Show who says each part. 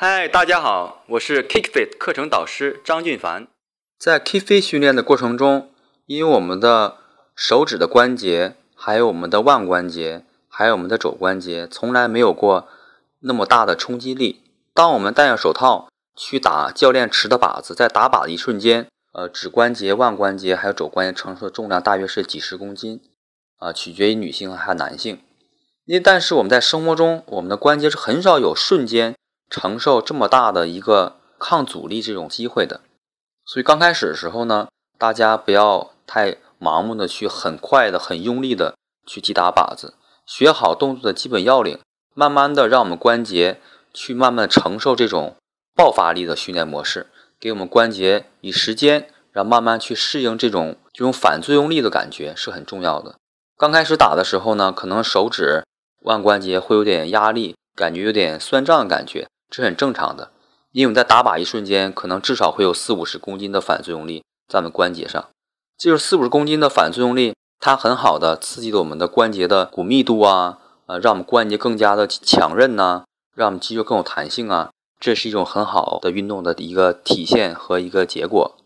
Speaker 1: 嗨，大家好，我是 KickFit 课程导师张俊凡。在 KickFit 训练的过程中，因为我们的手指的关节，还有我们的腕关节，还有我们的肘关节，从来没有过那么大的冲击力。当我们戴上手套去打教练持的靶子，在打靶的一瞬间，呃，指关节、腕关节还有肘关节承受的重量大约是几十公斤，啊，取决于女性还有男性。因为但是我们在生活中，我们的关节是很少有瞬间。承受这么大的一个抗阻力这种机会的，所以刚开始的时候呢，大家不要太盲目的去很快的、很用力的去击打靶子，学好动作的基本要领，慢慢的让我们关节去慢慢承受这种爆发力的训练模式，给我们关节以时间，然后慢慢去适应这种这种反作用力的感觉是很重要的。刚开始打的时候呢，可能手指腕关节会有点压力，感觉有点酸胀的感觉。这是很正常的，因为我们在打靶一瞬间，可能至少会有四五十公斤的反作用力在我们关节上。这就是四五十公斤的反作用力，它很好的刺激了我们的关节的骨密度啊，呃，让我们关节更加的强韧呐，让我们肌肉更有弹性啊。这是一种很好的运动的一个体现和一个结果。